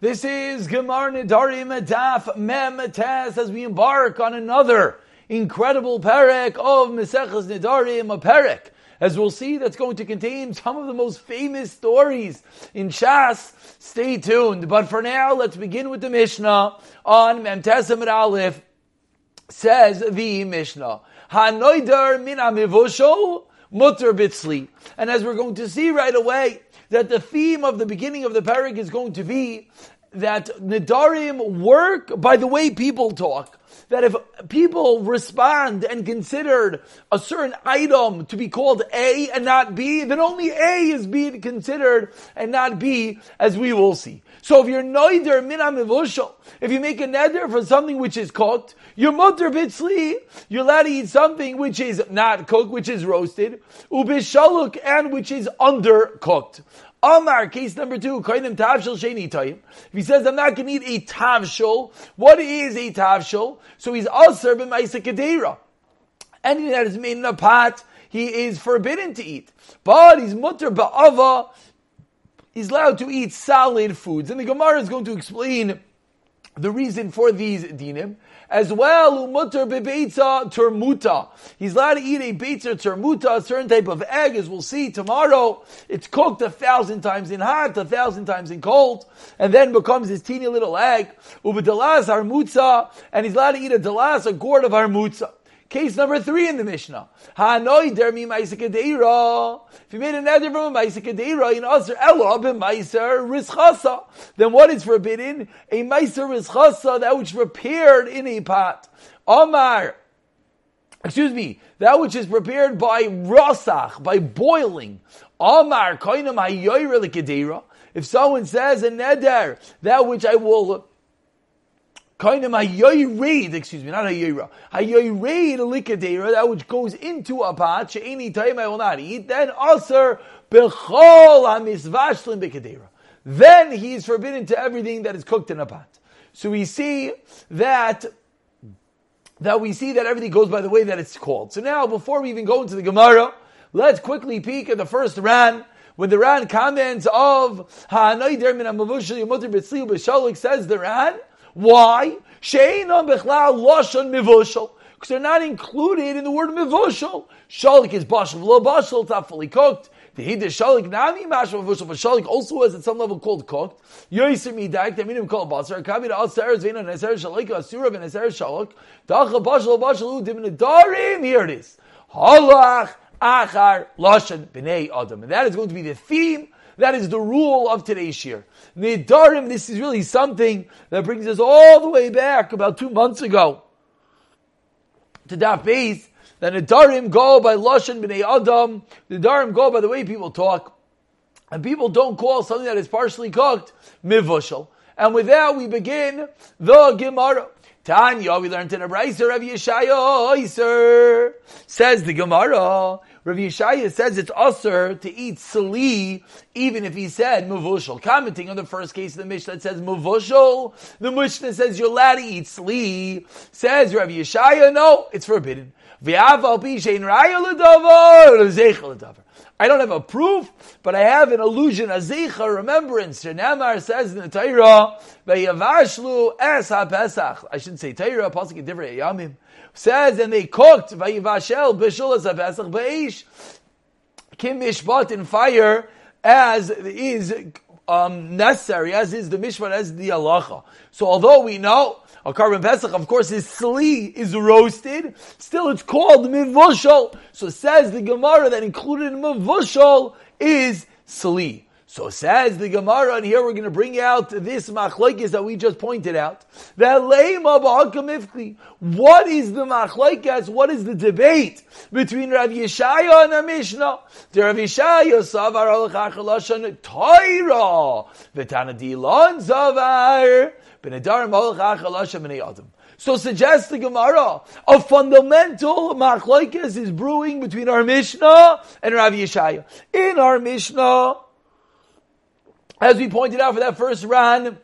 This is Gemar Nidarim Daf Mem as we embark on another incredible perek of Meseches Nidarim, a perek, as we'll see, that's going to contain some of the most famous stories in Shas. Stay tuned. But for now, let's begin with the Mishnah on Mem Tes Aleph. Says the Mishnah, Hanoider min amivusho mutter bitzli. And as we're going to see right away, that the theme of the beginning of the parak is going to be that Nidarim work by the way people talk. That if people respond and considered a certain item to be called A and not B, then only A is being considered and not B, as we will see. So if you're noider minam if you make a neder for something which is cooked, you're mutter bitzli, you're allowed to eat something which is not cooked, which is roasted, ubishaluk, and which is undercooked. Amar, case number two. If he says, I'm not going to eat a Tavshil, what is a Tavshil? So he's also b'maisa Kedera. Anything that is made in a pot, he is forbidden to eat. But he's mutter ba'ava, he's allowed to eat solid foods. And the Gemara is going to explain the reason for these dinim. As well, umutter bebeitza termuta. He's allowed to eat a beitza termuta, a certain type of egg, as we'll see tomorrow. It's cooked a thousand times in hot, a thousand times in cold, and then becomes this teeny little egg. Ubedalas harmutza, and he's allowed to eat a dalas, a gourd of harmutza. Case number three in the Mishnah. If you made a neder from a ma'isikadeira in Aser Ella b'maiser rischasa, then what is forbidden? A maiser rischasa, that which prepared in a pot. Omar, excuse me, that which is prepared by rosach, by boiling. Omar koinam l'kadeira. If someone says a neder, that which I will Kainim hayoyreid, excuse me, not hayoyra. Hayoyreid likadera, that which goes into a pot, she'eni time I will not eat, then aser bechol hamizvashlim bikadera. Then he is forbidden to everything that is cooked in a pot. So we see that that we see that everything goes by the way that it's called. So now, before we even go into the Gemara, let's quickly peek at the first Ran. When the Ran comments of Ha'anayder min says the Ran, why? Mivushal. Because they're not included in the word mivushal. Shalik is bashal, lo bashal, it's not fully cooked. The hiddush shalik nami mashal mivushal, but shalik also is at some level called cooked. Yoiser midak, mean him called basar. Kabi to aser zvena neser shalik, asura v'neser shalik. Dacha bashal bashal udim nedarim. Here it is. Halach achar lashon b'nei adam. And that is going to be the theme that is the rule of today's year. Nidarim, this is really something that brings us all the way back about two months ago to Daf Beis, that Nidarim go by Lashon B'nai Adam, Nidarim go by the way people talk, and people don't call something that is partially cooked mivushal. And with that, we begin the Gemara. Tanya, we learned in a Brayser of Yeshaya, says the Gemara. Rav Yeshaya says it's usher to eat sali, even if he said muvushal. Commenting on the first case of the Mishnah that says muvushal, the Mishnah says you're allowed to eat sali. Says Rav Yeshaya, no, it's forbidden. I don't have a proof, but I have an illusion, a zeicha, remembrance. Shenamar says in the Torah, "Vayavashlu es ha-pesach." I shouldn't say Torah, pasuk divrei yamim says, and they cooked vayivashel b'shulas ha-pesach b'eish kim mishpat in fire as is um, necessary, as is the mishpat, as the halacha. So although we know a korban pesach, of course, is sli is roasted. Still, it's called mivushal. So says the Gemara that included in mivushal is sli. So says the Gemara, and here we're going to bring out this machlekes that we just pointed out. That What is the machlekes? What is the debate between Rav Yeshaya and the Mishnah? The Rav Yeshaya savar al Torah v'tana dilon zavar. So suggests the Gemara, a fundamental machlokes is brewing between our Mishnah and Rav Yeshaya. In our Mishnah, as we pointed out for that first ran,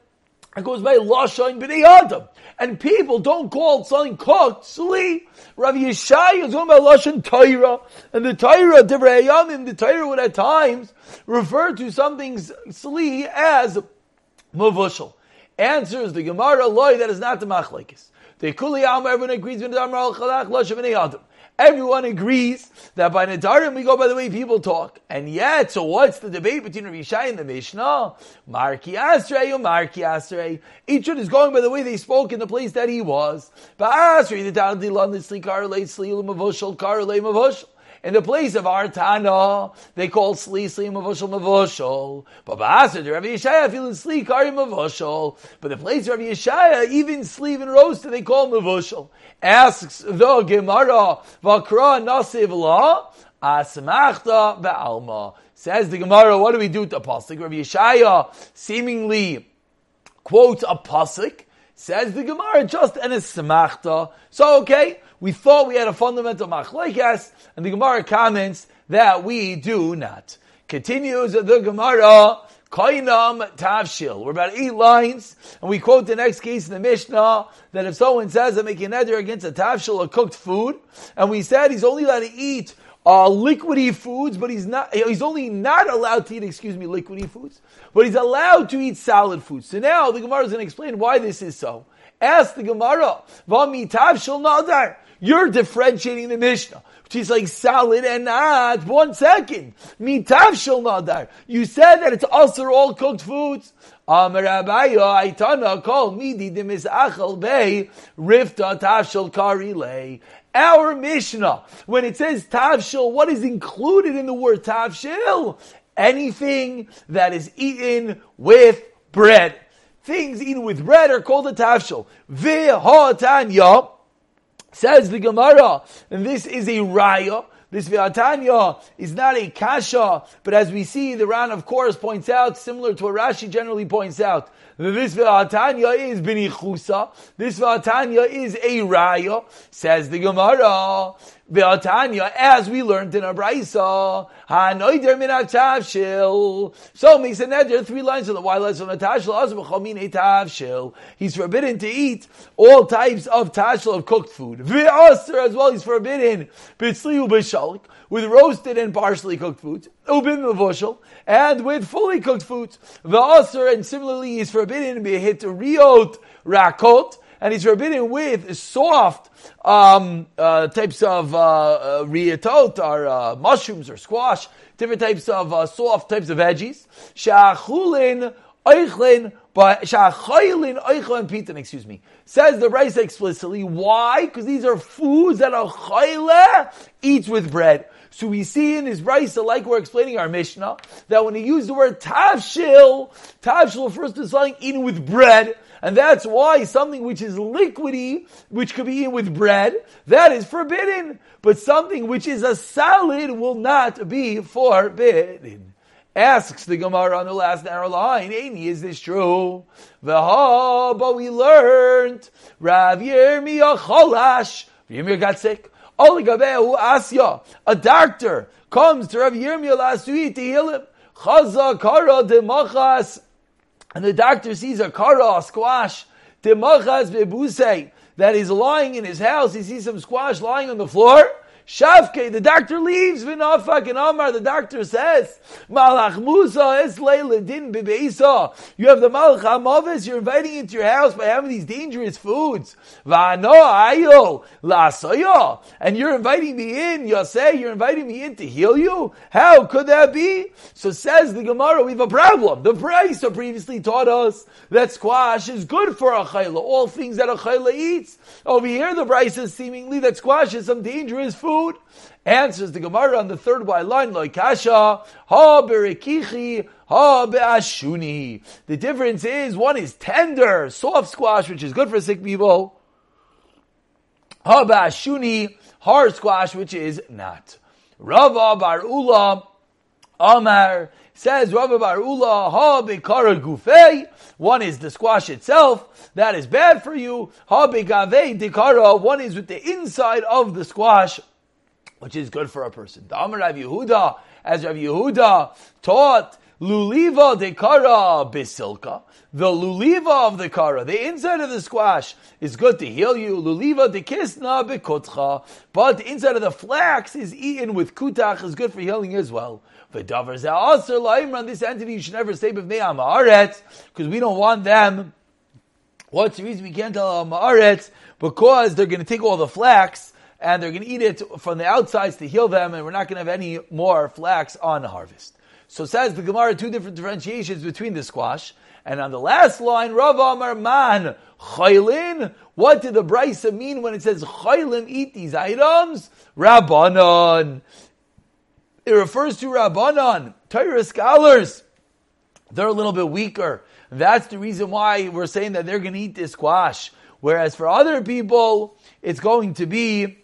it goes by Lashon B'nei Adam. And people don't call something cooked sli. Rav Yeshaya is going by Lashon Torah. And the Torah, Divrei Yamim, the Torah would at times refer to something sli as mavushal. Answers the Gemara, loy, that is not the machlekes. The kuli am, everyone agrees with the Amar al-Chalach, lo Everyone agrees that by Nadarim we go by the way people talk. And yet, so what's the debate between Rav Yishai and the Mishnah? Marki Asrei or Marki Asrei. Each one is going by the way they spoke in the place that he was. But Asrei, the Taldi London Sli Karle Sli Mavoshal Karle Mavoshal. In the place of Artana, they call Sli Sli Mavoshal Mavoshal. But Ba'asr, Rav Yishaya feel Sli Kari Mavoshal. But the place of Rav Yishaya, even sleeve and roasted, they call Mavoshal. Asks the Gemara, Vakra Nasiv La, Asmachta Ba'alma. Says the Gemara, what do we do with the Pasuk? Rav Yishaya seemingly quotes a Pasuk. Says the Gemara, just an Asmachta. So, okay, we thought we had a fundamental machlekes, and the Gemara comments that we do not. Continues the Gemara, Kainam Tavshil. We're about eight lines, and we quote the next case in the Mishnah that if someone says that making neder against a Tavshil or cooked food, and we said he's only allowed to eat uh, liquidy foods, but he's not, he's only not allowed to eat, excuse me, liquidy foods, but he's allowed to eat solid foods. So now the Gemara is going to explain why this is so. Ask the Gemara, Vami Tavshil Nadar. You're differentiating the Mishnah, which is like salad and not. One second. Mitav shel nadar. You said that it's also all cooked foods. Amar Abayo Aitana call midi demis achal bei rifta tavshel karile. Our Mishnah, when it says tavshel, what is included in the word tavshel? Anything that is eaten with bread. Things eaten with bread are called a tavshel. V'ha'tanya. Says the Gemara, and this is a raya. This V'atanya is not a kasha, but as we see, the Ran of course points out, similar to what Rashi generally points out, that this V'atanya is binichusa. This V'atanya is a raya. Says the Gemara, Ve'atanya, as we learned in our Braisa, Hanoider min tavshil. So makes a neder, three lines of the why from a tashil, azim tavshil. He's forbidden to eat all types of tashil of cooked food. Ve'aser as well, he's forbidden, bitzliu b'shalik, with roasted and partially cooked foods, ubin mevoshel, and with fully cooked foods. Ve'aser, and similarly, he's forbidden, be b'hit riot rakot, and he's forbidden with soft um, uh, types of uh, uh, or uh, mushrooms or squash, different types of uh, soft types of veggies. Shachulin oichlin, but shachaylin oichlin pitan. Excuse me. Says the rice explicitly. Why? Because these are foods that a chayle eats with bread. So we see in his rice, like we're explaining our Mishnah, that when he used the word tavshil, tavshil refers to something eaten with bread. And that's why something which is liquidy, which could be eaten with bread, that is forbidden. But something which is a salad will not be forbidden. Asks the Gemara on the last narrow line, Amy, is this true? V'ha, but we learned, Rav Yirmiyah Cholash, Yirmiyah got sick. Asya, a doctor, comes to Rav Yirmiyah last week to heal him. Chaza kara de machas and the doctor sees a kara, a squash, timachas bebuse, that is lying in his house. He sees some squash lying on the floor. Shavke, the doctor leaves. V'nafak and Amar, the doctor says, Malach Musa es din bebeisa. You have the Malach Hamavis, you're inviting into your house by having these dangerous foods. V'ano ayo lasoyo. And you're inviting me in, Yosei, you're inviting me in to heal you? How could that be? So says the Gemara, we have a problem. The Brisa previously taught us that squash is good for a chayla. All things that a chayla eats. Over here, the Brisa is seemingly that squash is some dangerous food food? Answers the Gemara on the third white line, like kasha, ha berikichi, ha be'ashuni. The difference is one is tender, soft squash, which is good for sick people. Ha be'ashuni, hard squash, which is not. Rava bar Ula, Amar, says Rava bar Ula, ha be'kara gufei, one is the squash itself, that is bad for you. Ha be'gavei dikara, one is with the inside of the squash, which is good for a person. The Amar Rav Yehuda, as Rav Yehuda taught, Luliva de kara bisilka. The luliva of the kara, the inside of the squash, is good to heal you. Luliva de kisna bekotcha. But the inside of the flax is eaten with kutach, is good for healing as well. V'davar ze'aser la'imran, this entity you should never say b'vnei amaretz, because we don't want them What's the reason we can't tell Ma'aretz? Because they're going to take all the flax and they're going to eat it from the outsides to heal them, and we're not going to have any more flax on harvest. So says the Gemara two different differentiations between the squash. And on the last line, Rav Amar Man, Chaylin. What did the Brisa mean when it says Chaylim eat these items? Rabbanon. It refers to Rabbanon. Torah scholars. They're a little bit weaker. That's the reason why we're saying that they're going to eat this squash. Whereas for other people, it's going to be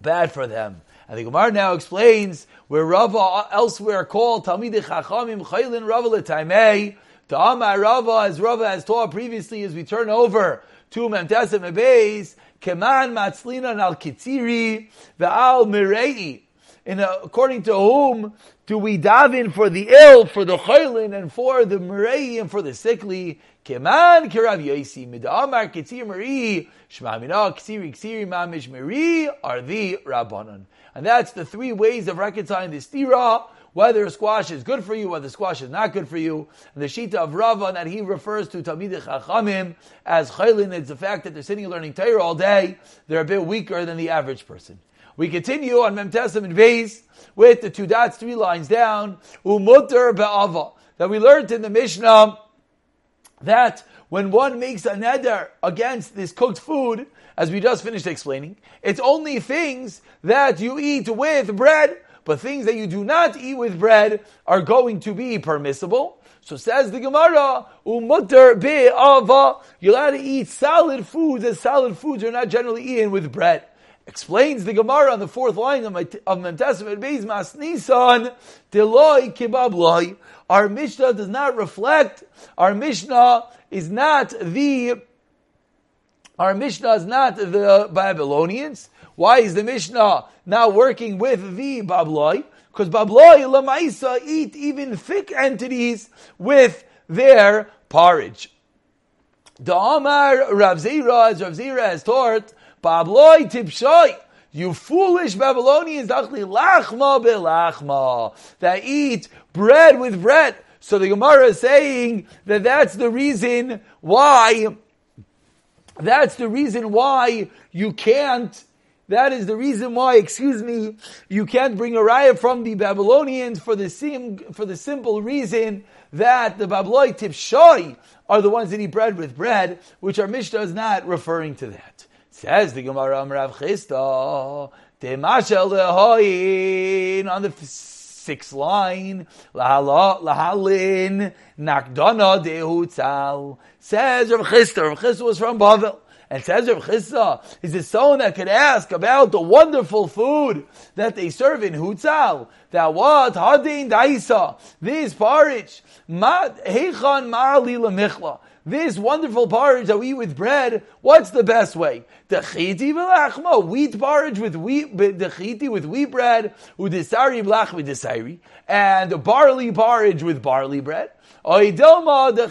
bad for them. And the Gemara now explains where Rava elsewhere called Talmidei Chachamim Chaylin Rava L'Taimei. Ta'amar Rava, as Rava has taught previously, as we turn over to Memtesim Ebeis, Keman Matzlinan Al Kitziri Ve'al Mirei. And according to whom do we daven for the ill, for the chaylin, and for the mirei, and for the sickly? Keman kirav yosi midamar kitzir miri shmamina ksiri ksiri mamish miri are the rabbanon, and that's the three ways of reconciling the stira. Whether squash is good for you, whether squash is not good for you, and the shita of Rava that he refers to Talmidei Chachamim as chaylin is the fact that they're sitting learning Torah all day. They're a bit weaker than the average person. We continue on Memtesim and Beis with the two dots, three lines down, Umutter Be'ava, that we learned in the Mishnah that when one makes a neder against this cooked food, as we just finished explaining, it's only things that you eat with bread, but things that you do not eat with bread are going to be permissible. So says the Gemara, umutter be'ava, you're allowed to eat solid foods, as solid foods are not generally eaten with bread. Explains the Gemara on the fourth line of Mem Testament, Beis Mas Nisan, Deloi Kibab Loi. Our Mishnah does not reflect, our Mishnah is not the, our Mishnah is not the Babylonians. Why is the Mishnah now working with the Babloi? Because Babloi, Lamaisa, eat even thick entities with their porridge. The Amar Rav Zira, as Rav Zira has taught, Babloi tipshoy. You foolish Babylonians, lachma that eat bread with bread. So the Gemara is saying that that's the reason why, that's the reason why you can't, that is the reason why, excuse me, you can't bring a raya from the Babylonians for the sim, for the simple reason that the Babloi tipshoy are the ones that eat bread with bread, which our Mishnah is not referring to that. Says the Gemara Rav Chisda, Temashel lehoyin on the sixth line, La lahalin nakdana dehutzal. Says Rav Chisda, Rav Chisda was from Bavel. And says Rav Chisda, is it someone that could ask about the wonderful food that they serve in Hutzal? That what? Hadin daisa. This porridge. Heichan ma'ali lamichla this wonderful porridge that we eat with bread, what's the best way? The chiti v'lachma, wheat porridge with wheat, the chiti with wheat bread, udisari blach with desari, and barley porridge with barley bread. What's the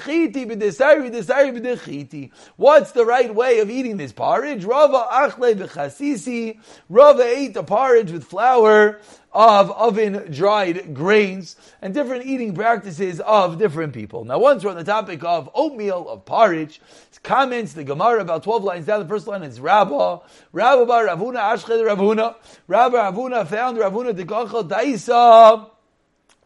right way of eating this porridge? Rava achle v'chasisi. Rava ate the porridge with flour of oven dried grains and different eating practices of different people. Now, once we're on the topic of oatmeal, of porridge, comments the Gemara about 12 lines down. The first line is Rabba. Rabba bar Ravuna Ashched Ravuna. Rabba Ravuna found Ravuna Dekachal Daisa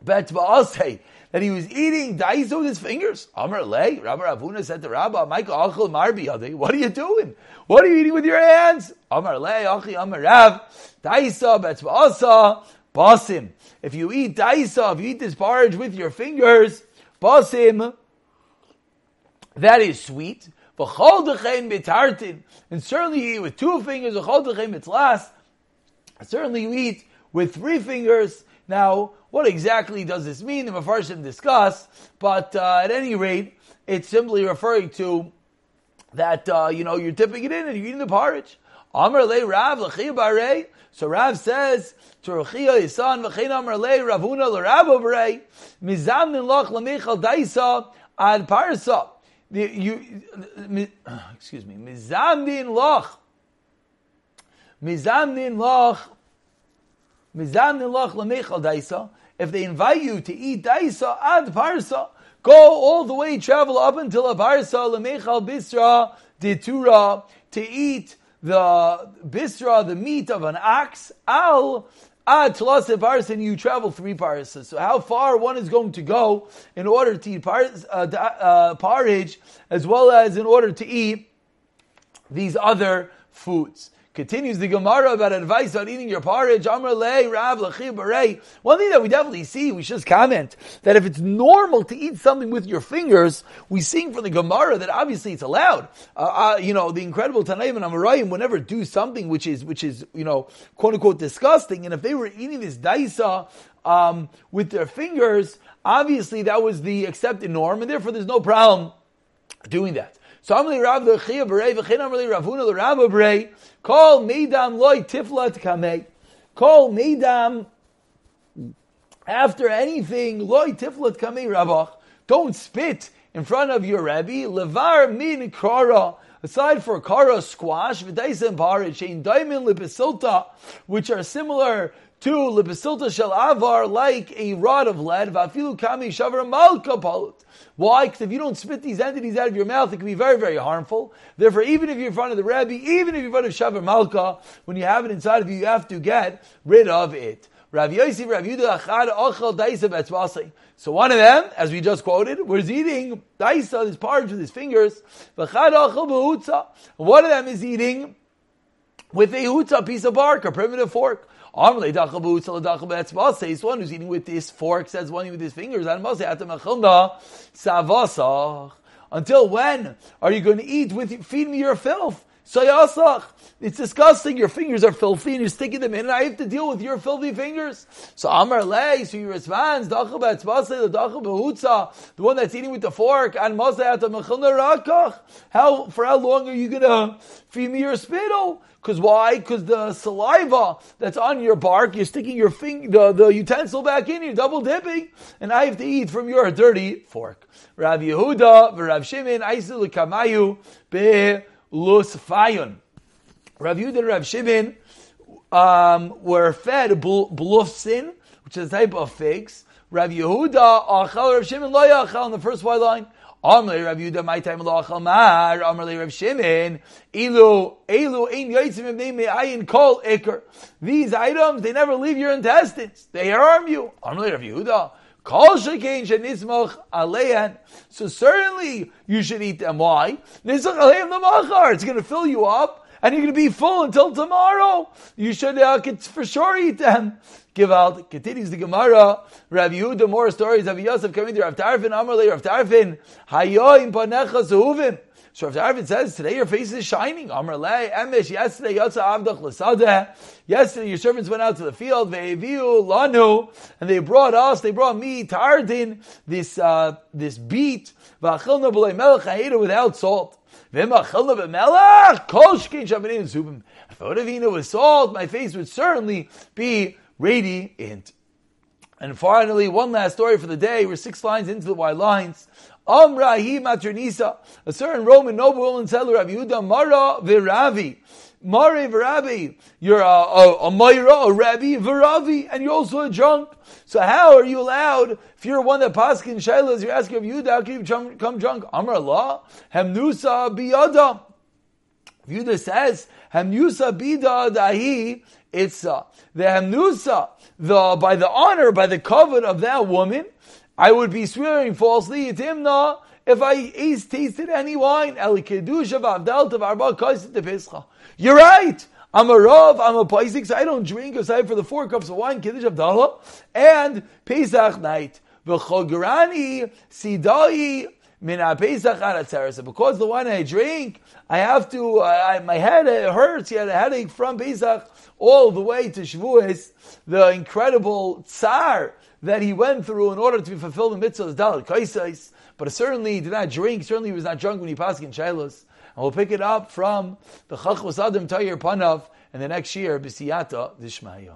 Bet Ba'asei that he was eating daisa with his fingers. Amar Le, Rabbi Ravuna said to Rabbi, Michael Achel Marbi what are you doing? What are you eating with your hands? Amar Le, Achi Amar Rav, daisa betzva'asa, basim. If you eat daisa, if you eat this porridge with your fingers, basim, that is sweet. And certainly you eat with two fingers, certainly you eat with three fingers. Now, what exactly does this mean? The Mepharshim discuss, but uh, at any rate, it's simply referring to that uh, you know you're dipping it in and you're eating the porridge. Amar le Rav barei. So Rav says to Rechia his son v'chein Amar le Ravuna l'Rav barei mizamnin loch l'michal daisa ad parsa. You, excuse me, mizamnin loch, mizamnin loch, mizamnin loch l'michal daisa if they invite you to eat daisa ad parsa, Go all the way, travel up until Abarsa, Lemechal Bisra, Ditura, to eat the Bisra, the meat of an ox, Al, Ad Tlasev and you travel three parsas. So how far one is going to go in order to eat pars, uh, uh, as well as in order to eat these other foods. Continues the Gemara about advice on eating your porridge. Amr le Rav One thing that we definitely see, we should just comment that if it's normal to eat something with your fingers, we see from the Gemara that obviously it's allowed. Uh, uh, you know, the incredible Tanaim and Amarayim would never do something which is which is you know quote unquote disgusting. And if they were eating this daisa um, with their fingers, obviously that was the accepted norm, and therefore there's no problem doing that. Amli Rav the Chia Berei v'Chin Amli Ravuna Rav Berei Call Meidam Loy Tiflat Kamei. Call Meidam after anything Loy Tiflat Kamei Rabach Don't spit in front of your Rebbe. Levar Min Kara. Aside for kara squash, and porridge, shein daimin lipisilta, which are similar to lipisilta shel avar, like a rod of lead, v'afilu kami shavar malka palut. Why? Because if you don't spit these entities out of your mouth, it can be very, very harmful. Therefore, even if you're in front of the Rebbe, even if you're in front of shavar malka, when you have it inside of you, you have to get rid of it. Rav Yosef, Rav Yehuda, Achad, Ochel, Daisa. So one of them, as we just quoted, was eating Daisa, this porridge with his fingers. V'chad, Ochel. One of them is eating with a hutza, piece of bark, a primitive fork. This one who's eating with this fork says one with his fingers. Until when are you going to eat with feed me your filth? Sayasach. It's disgusting. Your fingers are filthy and you're sticking them in, and I have to deal with your filthy fingers. So Amar Lei, so he responds, the one that's eating with the fork, and how for how long are you gonna feed me your spittle? Because why? Because the saliva that's on your bark, you're sticking your finger, the, the utensil back in, you're double dipping, and I have to eat from your dirty fork. Rav Yehuda, Rav Shimon, Aisu Kamayu, Lus Fayon. Rav Yehuda and Rav Shimon um, were fed blufsin, which is a type of figs. Rav Yehuda, Achal Rav Shimon, Lo Yachal, in the first white line. Amrle Rav Yehuda, my time lo achal mar. Amrle Rav Shimon, Ilu, Elu, Ein Yotzim Ibnei Me'ayin Kol Iker. These items, they never leave your intestines. They harm you. Amrle Rav Yehuda, so certainly you should eat them. Why? It's going to fill you up, and you're going to be full until tomorrow. You should uh, for sure eat them. Give out. Continues the Gemara. Rav Yehuda, more stories of Yosef coming to Rav Tarfon. Amar Rav Tarfon. Hayoim panecha zuhuvim. So if David says, today your face is shining, Amr Le, Emish, yesterday Yotza Avdach L'Sadeh, yesterday your servants went out to the field, Ve'eviu Lanu, and they brought us, they brought me, Tardin, this, uh, this beet, V'achilna B'lei Melech, I ate it without salt. V'machilna B'melech, Kol Shkin Shabanim Zubim. If I would have eaten it with salt, my face would certainly be radiant. And finally, one last story for the day. We're six lines into the white lines. Amrahi Maternisa, a certain Roman noble and said Rabbi Yehuda Mara Viravi. Mare Viravi, you're a, a, a Maira, a Rabbi Viravi, and you're also a drunk. So how are you allowed, if you're one that paskin shaylas, you're asking of Yehuda, how can you become drunk? Amar Allah, Hemnusa biyada. Yehuda says, Hemnusa bida dahi, it's uh, the Hemnusa, the, by the honor, by the covet of that woman, I would be swearing falsely, Timna, if I tasted any wine. You're right. I'm a Rav, I'm a Paisik, so I don't drink aside for the four cups of wine, Kiddush Havdalah, and Pesach night. V'chograni sidai because the wine I drink, I have to, uh, my head hurts, he had a headache from Pesach all the way to Shavuos, the incredible tsar that he went through in order to be fulfill the mitzvahs dalit kaisais, but certainly he did not drink. Certainly he was not drunk when he passed in shilas. And we'll pick it up from the Chachmas Adam Tayyir Panav and the next year B'siyata Dishmayo.